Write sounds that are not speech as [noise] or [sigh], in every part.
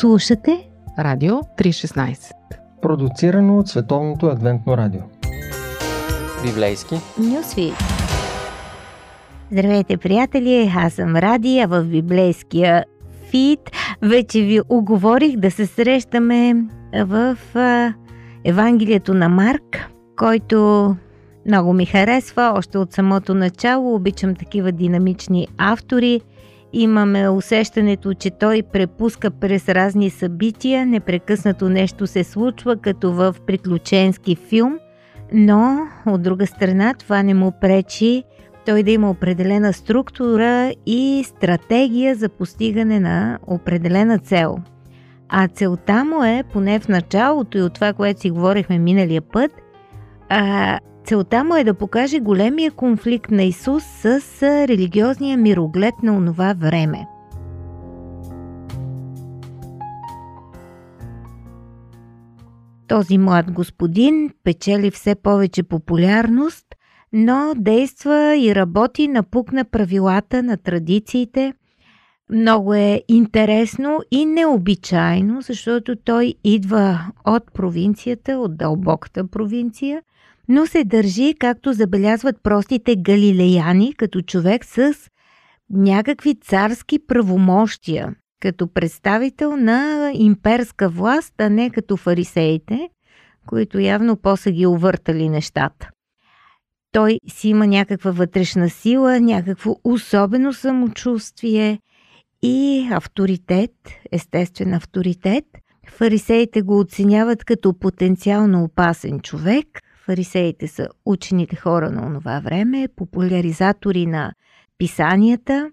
Слушате Радио 316 Продуцирано от Световното адвентно радио. Библейски. Нюсви Здравейте, приятели! Аз съм Ради, а в библейския фит вече ви оговорих да се срещаме в Евангелието на Марк, който много ми харесва. Още от самото начало. Обичам такива динамични автори – Имаме усещането, че той препуска през разни събития, непрекъснато нещо се случва, като в приключенски филм, но от друга страна това не му пречи той да има определена структура и стратегия за постигане на определена цел. А целта му е, поне в началото и от това, което си говорихме миналия път, а, Целта му е да покаже големия конфликт на Исус с религиозния мироглед на онова време. Този млад господин печели все повече популярност, но действа и работи напук на правилата, на традициите. Много е интересно и необичайно, защото той идва от провинцията, от дълбоката провинция – но се държи, както забелязват простите галилеяни, като човек с някакви царски правомощия, като представител на имперска власт, а не като фарисеите, които явно после ги увъртали нещата. Той си има някаква вътрешна сила, някакво особено самочувствие и авторитет, естествен авторитет. Фарисеите го оценяват като потенциално опасен човек, Фарисеите са учените хора на онова време, популяризатори на писанията,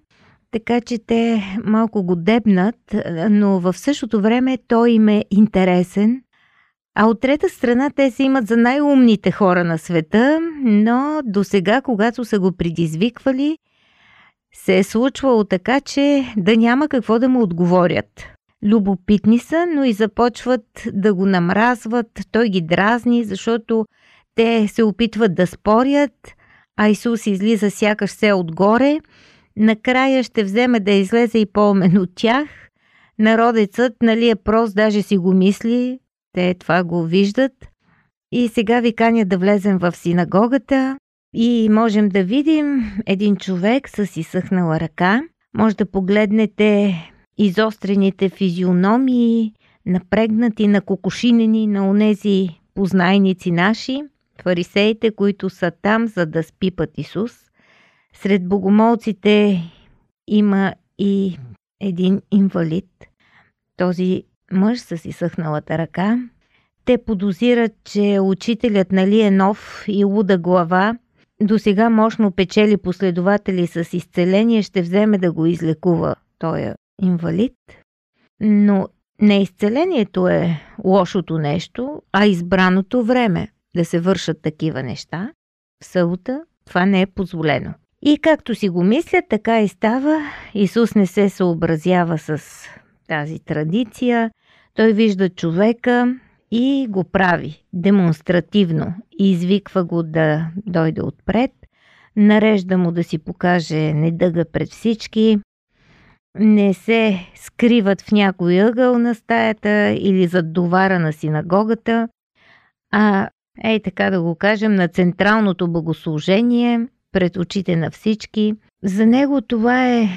така че те малко го дебнат, но в същото време той им е интересен. А от трета страна те се имат за най-умните хора на света, но до сега, когато са го предизвиквали, се е случвало така, че да няма какво да му отговорят. Любопитни са, но и започват да го намразват, той ги дразни, защото те се опитват да спорят, а Исус излиза сякаш се отгоре. Накрая ще вземе да излезе и по-умен от тях. Народецът, нали е прост, даже си го мисли. Те това го виждат. И сега ви каня да влезем в синагогата и можем да видим един човек с изсъхнала ръка. Може да погледнете изострените физиономии, напрегнати, накокошинени на онези познайници наши фарисеите, които са там, за да спипат Исус. Сред богомолците има и един инвалид, този мъж с изсъхналата ръка. Те подозират, че учителят нали е нов и луда глава, до сега мощно печели последователи с изцеление, ще вземе да го излекува той инвалид. Но не изцелението е лошото нещо, а избраното време да се вършат такива неща, в събота това не е позволено. И както си го мислят, така и става. Исус не се съобразява с тази традиция. Той вижда човека и го прави демонстративно. Извиква го да дойде отпред. Нарежда му да си покаже недъга пред всички. Не се скриват в някой ъгъл на стаята или зад довара на синагогата, а ей така да го кажем, на централното богослужение пред очите на всички. За него това е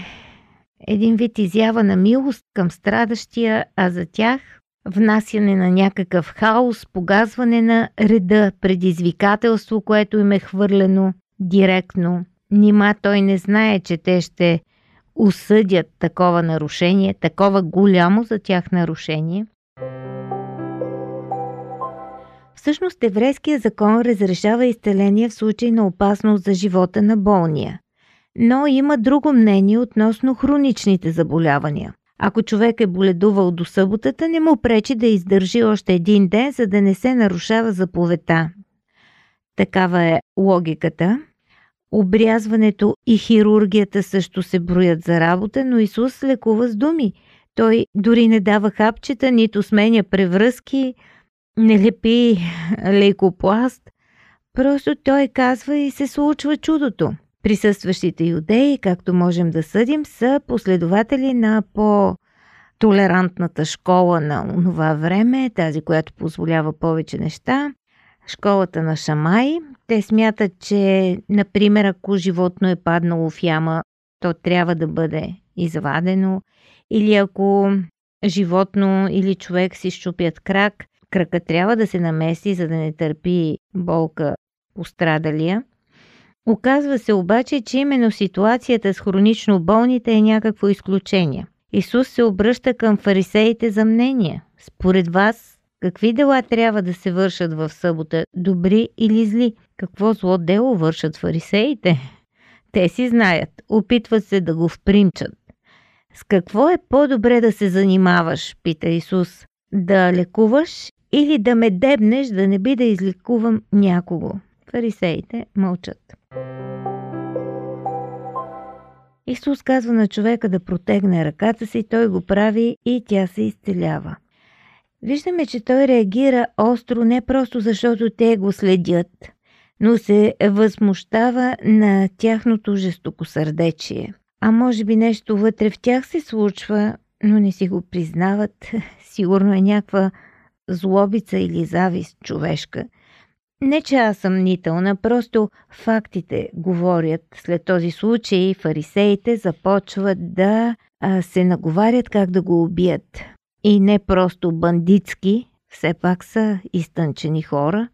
един вид изява на милост към страдащия, а за тях внасяне на някакъв хаос, погазване на реда, предизвикателство, което им е хвърлено директно. Нима той не знае, че те ще осъдят такова нарушение, такова голямо за тях нарушение. Всъщност еврейският закон разрешава изцеление в случай на опасност за живота на болния. Но има друго мнение относно хроничните заболявания. Ако човек е боледувал до съботата, не му пречи да издържи още един ден, за да не се нарушава заповедта. Такава е логиката. Обрязването и хирургията също се броят за работа, но Исус лекува с думи. Той дори не дава хапчета, нито сменя превръзки, не лепи лейкопласт, просто той казва и се случва чудото. Присъстващите юдеи, както можем да съдим, са последователи на по толерантната школа на това време, тази, която позволява повече неща, школата на Шамай. Те смятат, че, например, ако животно е паднало в яма, то трябва да бъде извадено. Или ако животно или човек си щупят крак, крака трябва да се намеси, за да не търпи болка пострадалия. Оказва се обаче, че именно ситуацията с хронично болните е някакво изключение. Исус се обръща към фарисеите за мнение. Според вас, какви дела трябва да се вършат в събота, добри или зли? Какво зло дело вършат фарисеите? Те си знаят, опитват се да го впримчат. С какво е по-добре да се занимаваш, пита Исус. Да лекуваш или да ме дебнеш, да не би да излекувам някого. Фарисеите мълчат. Исус казва на човека да протегне ръката си, той го прави и тя се изцелява. Виждаме, че той реагира остро не просто защото те го следят, но се възмущава на тяхното жестокосърдечие. А може би нещо вътре в тях се случва, но не си го признават. [laughs] Сигурно е някаква злобица или завист човешка. Не, че аз съм нителна, просто фактите говорят. След този случай фарисеите започват да а, се наговарят как да го убият. И не просто бандитски, все пак са изтънчени хора.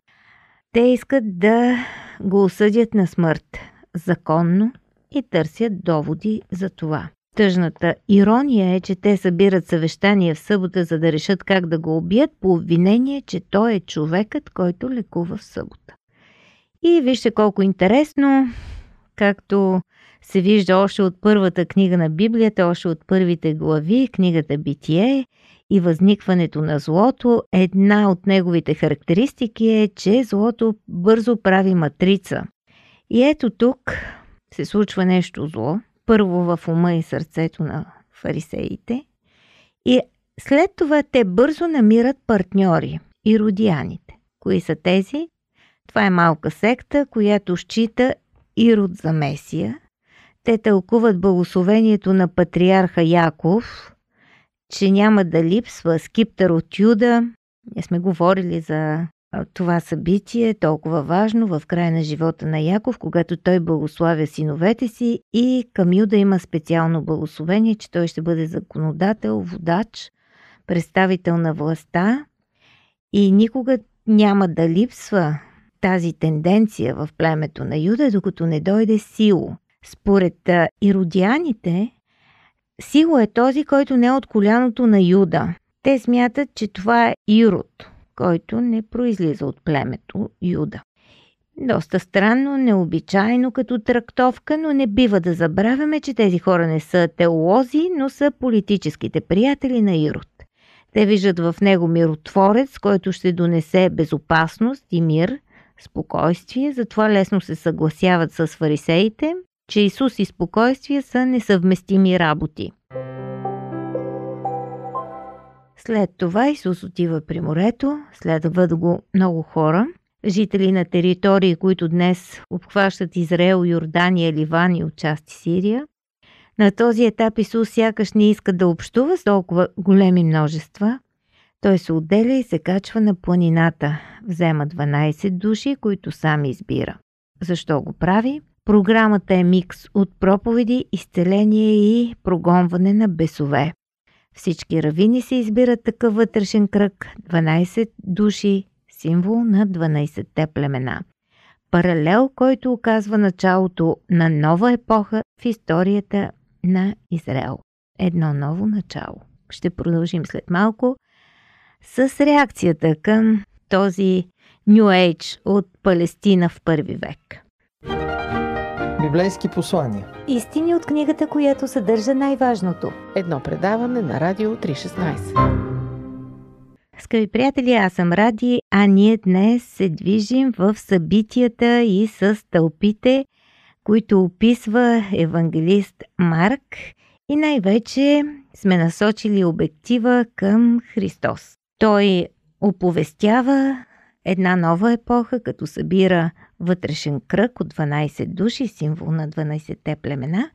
Те искат да го осъдят на смърт законно и търсят доводи за това. Тъжната ирония е, че те събират съвещания в събота, за да решат как да го убият по обвинение, че той е човекът, който лекува в събота. И вижте колко интересно, както се вижда още от първата книга на Библията, още от първите глави, книгата Битие и възникването на злото, една от неговите характеристики е, че злото бързо прави матрица. И ето тук се случва нещо зло, първо в ума и сърцето на фарисеите, и след това те бързо намират партньори и родяните. Кои са тези? Това е малка секта, която счита Ирод за Месия. Те тълкуват благословението на патриарха Яков, че няма да липсва скиптър от Юда. Ние сме говорили за това събитие, толкова важно в края на живота на Яков, когато той благославя синовете си и към Юда има специално благословение, че той ще бъде законодател, водач, представител на властта и никога няма да липсва тази тенденция в племето на Юда, докато не дойде сило. Според иродианите, сило е този, който не е от коляното на Юда. Те смятат, че това е Ирод, който не произлиза от племето Юда. Доста странно, необичайно като трактовка, но не бива да забравяме, че тези хора не са теолози, но са политическите приятели на Ирод. Те виждат в него миротворец, който ще донесе безопасност и мир, спокойствие, затова лесно се съгласяват с фарисеите, че Исус и спокойствие са несъвместими работи. След това Исус отива при морето, следват го много хора, жители на територии, които днес обхващат Израел, Йордания, Ливан и отчасти Сирия. На този етап Исус сякаш не иска да общува с толкова големи множества. Той се отделя и се качва на планината. Взема 12 души, които сам избира. Защо го прави? Програмата е микс от проповеди, изцеление и прогонване на бесове. Всички равини се избират такъв вътрешен кръг, 12 души, символ на 12-те племена. Паралел, който оказва началото на нова епоха в историята на Израел. Едно ново начало. Ще продължим след малко с реакцията към този New Age от Палестина в първи век. Библейски послания. Истини от книгата, която съдържа най-важното. Едно предаване на Радио 316. Скъпи приятели, аз съм Ради, а ние днес се движим в събитията и с тълпите, които описва евангелист Марк и най-вече сме насочили обектива към Христос. Той оповестява една нова епоха, като събира вътрешен кръг от 12 души, символ на 12-те племена,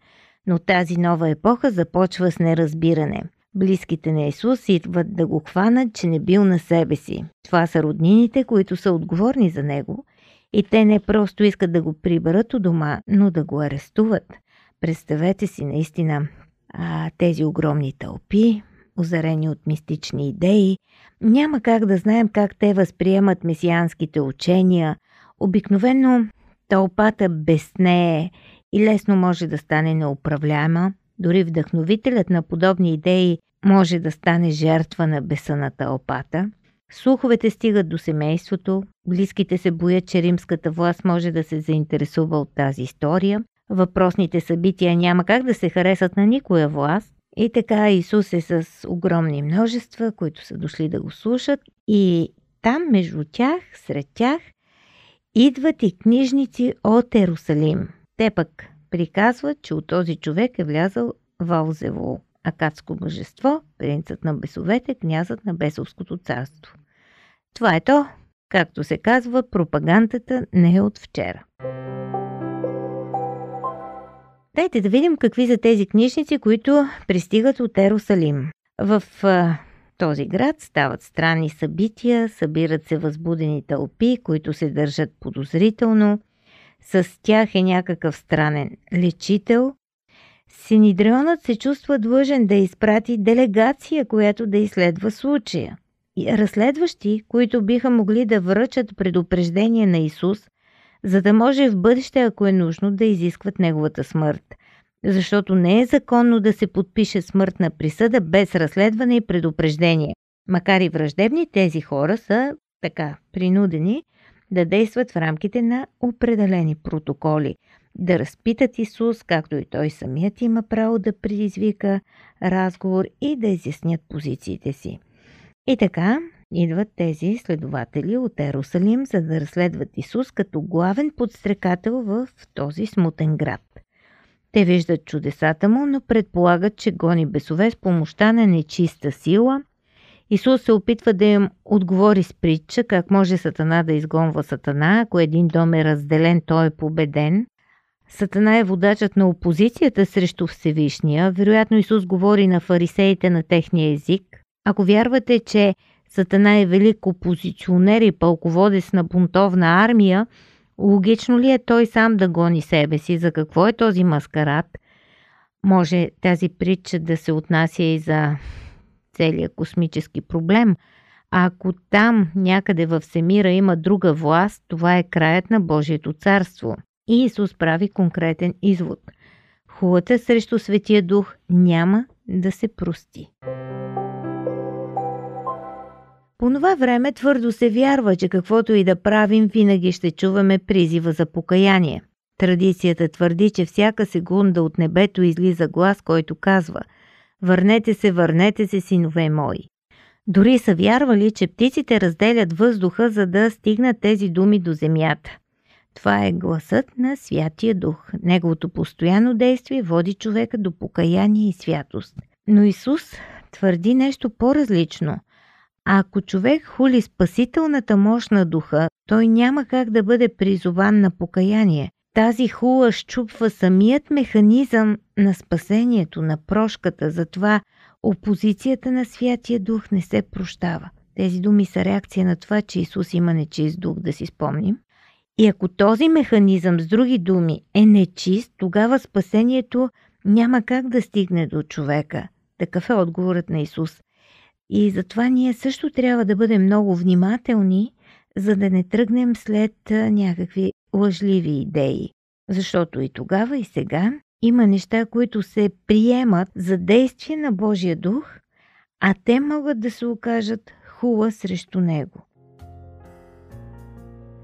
но тази нова епоха започва с неразбиране. Близките на Исус идват да го хванат, че не бил на себе си. Това са роднините, които са отговорни за него и те не просто искат да го приберат у дома, но да го арестуват. Представете си наистина а, тези огромни тълпи, озарени от мистични идеи. Няма как да знаем как те възприемат месианските учения. Обикновено тълпата безнее и лесно може да стане неуправляема. Дори вдъхновителят на подобни идеи може да стане жертва на беса на тълпата. Слуховете стигат до семейството, близките се боят, че римската власт може да се заинтересува от тази история. Въпросните събития няма как да се харесат на никоя власт. И така Исус е с огромни множества, които са дошли да го слушат и там между тях, сред тях, идват и книжници от Ерусалим. Те пък приказват, че от този човек е влязал Валзево, акадско божество, принцът на бесовете, князът на бесовското царство. Това е то, както се казва, пропагандата не е от вчера. Дайте да видим какви са тези книжници, които пристигат от Ерусалим. В този град стават странни събития, събират се възбудени тълпи, които се държат подозрително. С тях е някакъв странен лечител. Синидреонът се чувства длъжен да изпрати делегация, която да изследва случая. И разследващи, които биха могли да връчат предупреждение на Исус, за да може в бъдеще, ако е нужно, да изискват неговата смърт. Защото не е законно да се подпише смъртна присъда без разследване и предупреждение. Макар и враждебни, тези хора са така принудени да действат в рамките на определени протоколи, да разпитат Исус, както и той самият има право да предизвика разговор и да изяснят позициите си. И така, идват тези следователи от Ерусалим, за да разследват Исус като главен подстрекател в този смутен град. Те виждат чудесата му, но предполагат, че гони бесове с помощта на нечиста сила. Исус се опитва да им отговори с притча как може Сатана да изгонва Сатана, ако един дом е разделен, той е победен. Сатана е водачът на опозицията срещу Всевишния. Вероятно Исус говори на фарисеите на техния език. Ако вярвате, че Сатана е велик опозиционер и пълководец на бунтовна армия, логично ли е той сам да гони себе си? За какво е този маскарад? Може тази притча да се отнася и за целият космически проблем. А ако там някъде в Всемира има друга власт, това е краят на Божието царство. И Исус прави конкретен извод. Хулата срещу Светия Дух няма да се прости. По това време твърдо се вярва, че каквото и да правим, винаги ще чуваме призива за покаяние. Традицията твърди, че всяка секунда от небето излиза глас, който казва «Върнете се, върнете се, синове мои». Дори са вярвали, че птиците разделят въздуха, за да стигнат тези думи до земята. Това е гласът на Святия Дух. Неговото постоянно действие води човека до покаяние и святост. Но Исус твърди нещо по-различно. А ако човек хули спасителната мощ на духа, той няма как да бъде призован на покаяние. Тази хула щупва самият механизъм на спасението, на прошката, затова опозицията на Святия Дух не се прощава. Тези думи са реакция на това, че Исус има нечист дух, да си спомним. И ако този механизъм, с други думи, е нечист, тогава спасението няма как да стигне до човека. Такъв е отговорът на Исус. И затова ние също трябва да бъдем много внимателни, за да не тръгнем след някакви лъжливи идеи. Защото и тогава, и сега има неща, които се приемат за действие на Божия дух, а те могат да се окажат хула срещу него.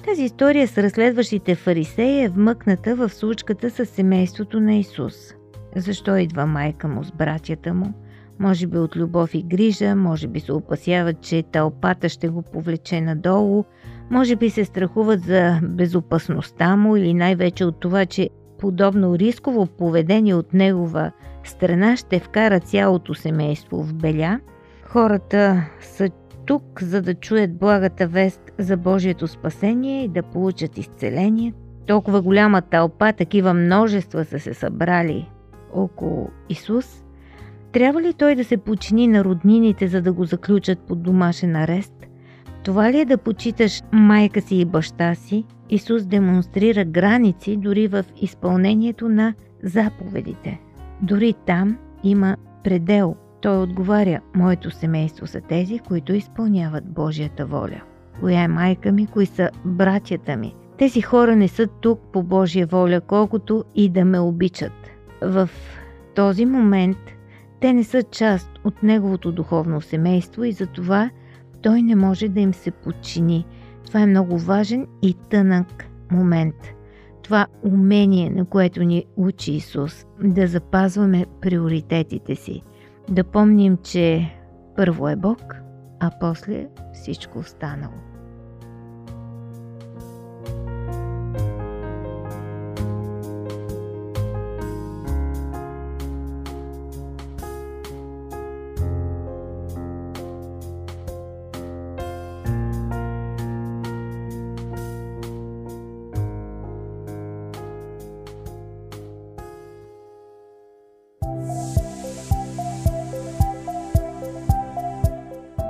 Тази история с разследващите фарисеи е вмъкната в случката с семейството на Исус. Защо идва майка му с братята му? Може би от любов и грижа, може би се опасяват, че тълпата ще го повлече надолу, може би се страхуват за безопасността му или най-вече от това, че подобно рисково поведение от негова страна ще вкара цялото семейство в беля. Хората са тук, за да чуят благата вест за Божието спасение и да получат изцеление. Толкова голяма тълпа, такива множества са се събрали около Исус – Трябва ли той да се почини на роднините, за да го заключат под домашен арест? Това ли е да почиташ майка си и баща си? Исус демонстрира граници дори в изпълнението на заповедите. Дори там има предел. Той отговаря, моето семейство са тези, които изпълняват Божията воля. Коя е майка ми, кои са братята ми? Тези хора не са тук по Божия воля, колкото и да ме обичат. В този момент те не са част от неговото духовно семейство и затова той не може да им се подчини. Това е много важен и тънък момент. Това умение, на което ни учи Исус, да запазваме приоритетите си, да помним, че първо е Бог, а после всичко останало.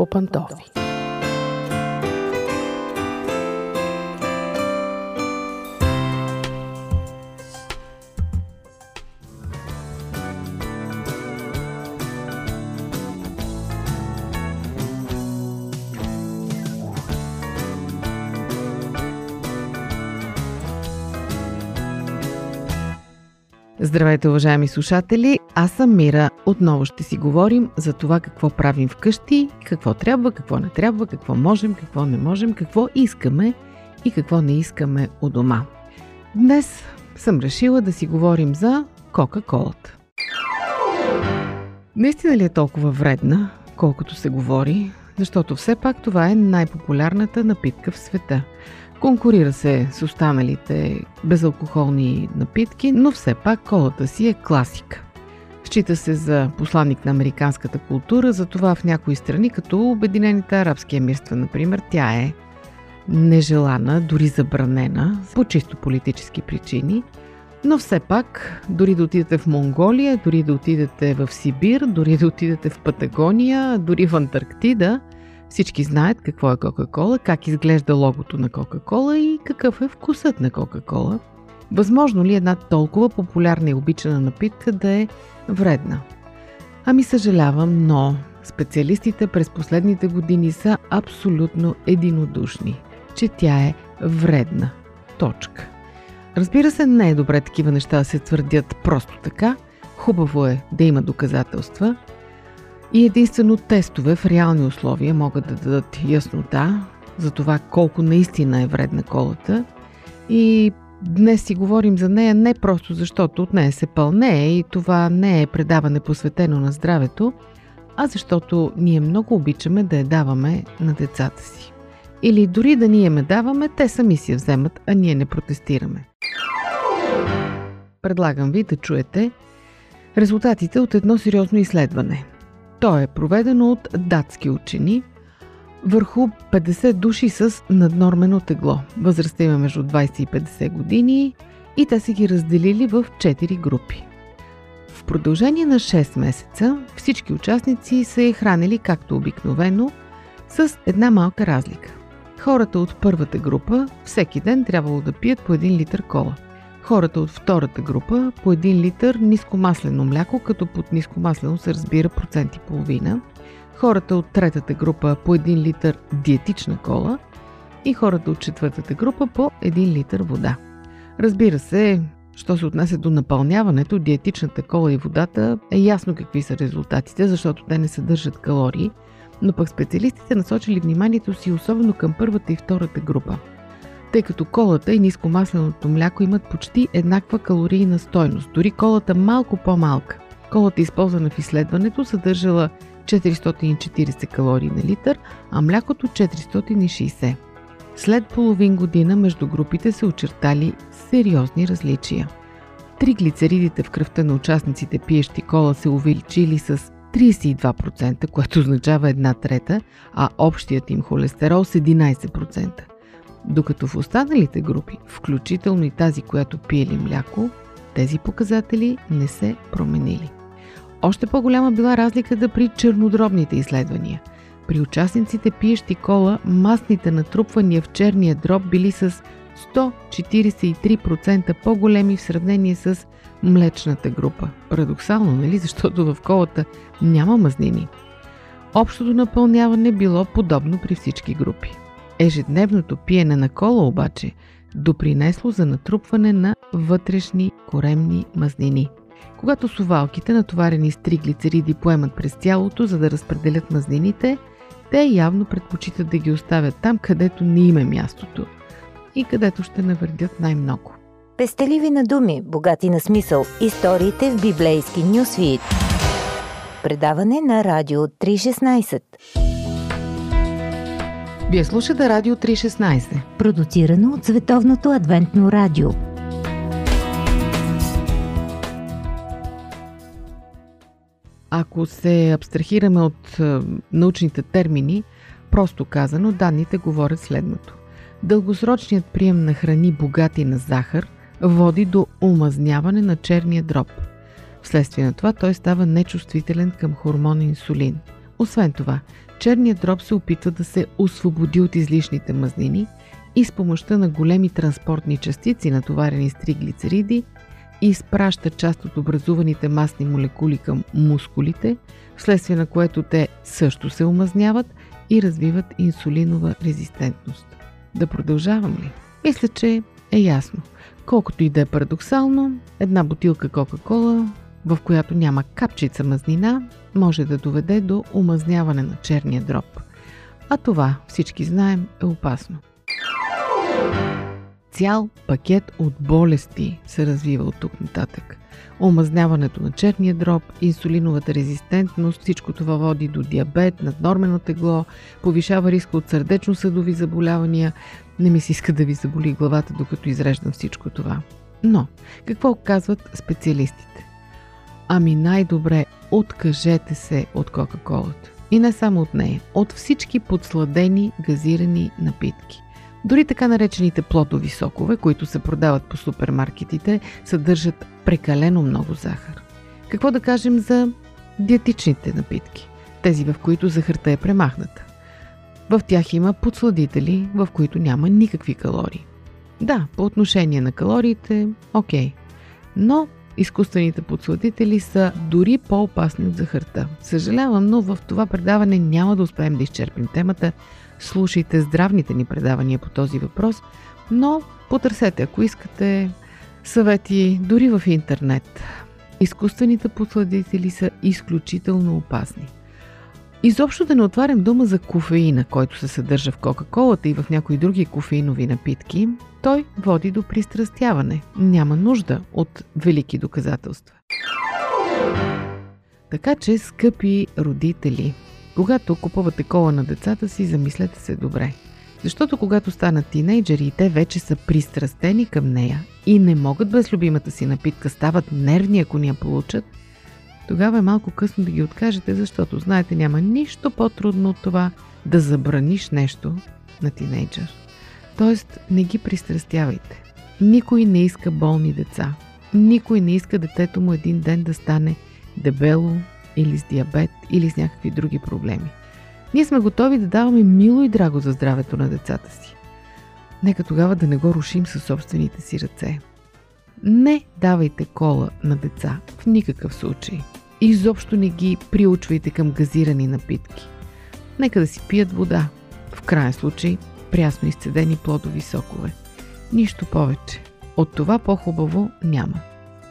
Popandov. Здравейте, уважаеми слушатели! Аз съм Мира. Отново ще си говорим за това какво правим вкъщи, какво трябва, какво не трябва, какво можем, какво не можем, какво искаме и какво не искаме у дома. Днес съм решила да си говорим за Кока-Колата. Наистина ли е толкова вредна, колкото се говори? Защото все пак това е най-популярната напитка в света – Конкурира се с останалите безалкохолни напитки, но все пак колата си е класика. Счита се за посланник на американската култура, затова в някои страни, като Обединените арабски емирства, например, тя е нежелана, дори забранена, по чисто политически причини. Но все пак, дори да отидете в Монголия, дори да отидете в Сибир, дори да отидете в Патагония, дори в Антарктида – всички знаят какво е Кока-Кола, как изглежда логото на Кока-Кола и какъв е вкусът на Кока-Кола. Възможно ли една толкова популярна и обичана напитка да е вредна? Ами съжалявам, но специалистите през последните години са абсолютно единодушни, че тя е вредна. Точка. Разбира се, не е добре такива неща да се твърдят просто така. Хубаво е да има доказателства – и единствено тестове в реални условия могат да дадат яснота за това колко наистина е вредна колата. И днес си говорим за нея не просто защото от нея се пълне и това не е предаване посветено на здравето, а защото ние много обичаме да я даваме на децата си. Или дори да ние ме даваме, те сами си я вземат, а ние не протестираме. Предлагам ви да чуете резултатите от едно сериозно изследване – то е проведено от датски учени върху 50 души с наднормено тегло. Възрастта има между 20 и 50 години и те са ги разделили в 4 групи. В продължение на 6 месеца всички участници са е хранили както обикновено, с една малка разлика. Хората от първата група всеки ден трябвало да пият по 1 литър кола – хората от втората група по 1 литър нискомаслено мляко, като под нискомаслено се разбира процент и половина, хората от третата група по 1 литър диетична кола. И хората от четвъртата група по 1 литър вода. Разбира се, що се отнася до напълняването, диетичната кола и водата е ясно какви са резултатите, защото те не съдържат калории, но пък специалистите насочили вниманието си особено към първата и втората група – тъй като колата и нискомасленото мляко имат почти еднаква калорийна стойност, дори колата малко по-малка. Колата, използвана в изследването, съдържала 440 калории на литър, а млякото 460. След половин година между групите се очертали сериозни различия. Триглицеридите в кръвта на участниците пиещи кола се увеличили с 32%, което означава една трета, а общият им холестерол с 11%. Докато в останалите групи, включително и тази, която пиели мляко, тези показатели не се променили. Още по-голяма била разликата при чернодробните изследвания. При участниците пиещи кола, масните натрупвания в черния дроб били с 143% по-големи в сравнение с млечната група. Парадоксално, нали? Защото в колата няма мазнини. Общото напълняване било подобно при всички групи. Ежедневното пиене на кола обаче допринесло за натрупване на вътрешни коремни мазнини. Когато сувалките, натоварени с триглицериди, поемат през тялото, за да разпределят мазнините, те явно предпочитат да ги оставят там, където не им е мястото и където ще навредят най-много. Пестеливи на думи, богати на смисъл. Историите в библейски нюсвит. Предаване на Радио 316. Вие слушате Радио 316. Продуцирано от Световното адвентно радио. Ако се абстрахираме от е, научните термини, просто казано, данните говорят следното. Дългосрочният прием на храни богати на захар води до омазняване на черния дроб. Вследствие на това той става нечувствителен към хормон инсулин. Освен това, черният дроб се опитва да се освободи от излишните мазнини и с помощта на големи транспортни частици, натоварени с триглицериди, изпраща част от образуваните масни молекули към мускулите, вследствие на което те също се омазняват и развиват инсулинова резистентност. Да продължавам ли? Мисля, че е ясно. Колкото и да е парадоксално, една бутилка Кока-Кола, в която няма капчица мазнина, може да доведе до омазняване на черния дроб. А това, всички знаем, е опасно. Цял пакет от болести се развива от тук нататък. Омазняването на черния дроб, инсулиновата резистентност, всичко това води до диабет, наднормено тегло, повишава риска от сърдечно-съдови заболявания. Не ми се иска да ви заболи главата, докато изреждам всичко това. Но, какво казват специалистите? Ами най-добре откажете се от Кока-Колата. И не само от нея, от всички подсладени газирани напитки. Дори така наречените плодови сокове, които се продават по супермаркетите, съдържат прекалено много захар. Какво да кажем за диетичните напитки? Тези, в които захарта е премахната. В тях има подсладители, в които няма никакви калории. Да, по отношение на калориите, окей. Но изкуствените подсладители са дори по-опасни от захарта. Съжалявам, но в това предаване няма да успеем да изчерпим темата. Слушайте здравните ни предавания по този въпрос, но потърсете, ако искате, съвети дори в интернет. Изкуствените подсладители са изключително опасни. Изобщо да не отварям дума за кофеина, който се съдържа в Кока-Колата и в някои други кофеинови напитки, той води до пристрастяване. Няма нужда от велики доказателства. Така че, скъпи родители, когато купувате кола на децата си, замислете се добре. Защото когато станат тинейджери те вече са пристрастени към нея и не могат без любимата си напитка, стават нервни, ако ни я получат, тогава е малко късно да ги откажете, защото, знаете, няма нищо по-трудно от това да забраниш нещо на тинейджър. Тоест, не ги пристрастявайте. Никой не иска болни деца. Никой не иска детето му един ден да стане дебело или с диабет или с някакви други проблеми. Ние сме готови да даваме мило и драго за здравето на децата си. Нека тогава да не го рушим със собствените си ръце. Не давайте кола на деца в никакъв случай. Изобщо не ги приучвайте към газирани напитки. Нека да си пият вода. В крайен случай прясно изцедени плодови сокове. Нищо повече. От това по-хубаво няма.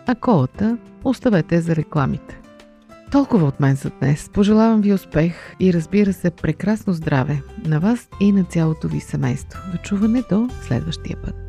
А колата оставете за рекламите. Толкова от мен за днес. Пожелавам ви успех и разбира се прекрасно здраве на вас и на цялото ви семейство. До чуване до следващия път.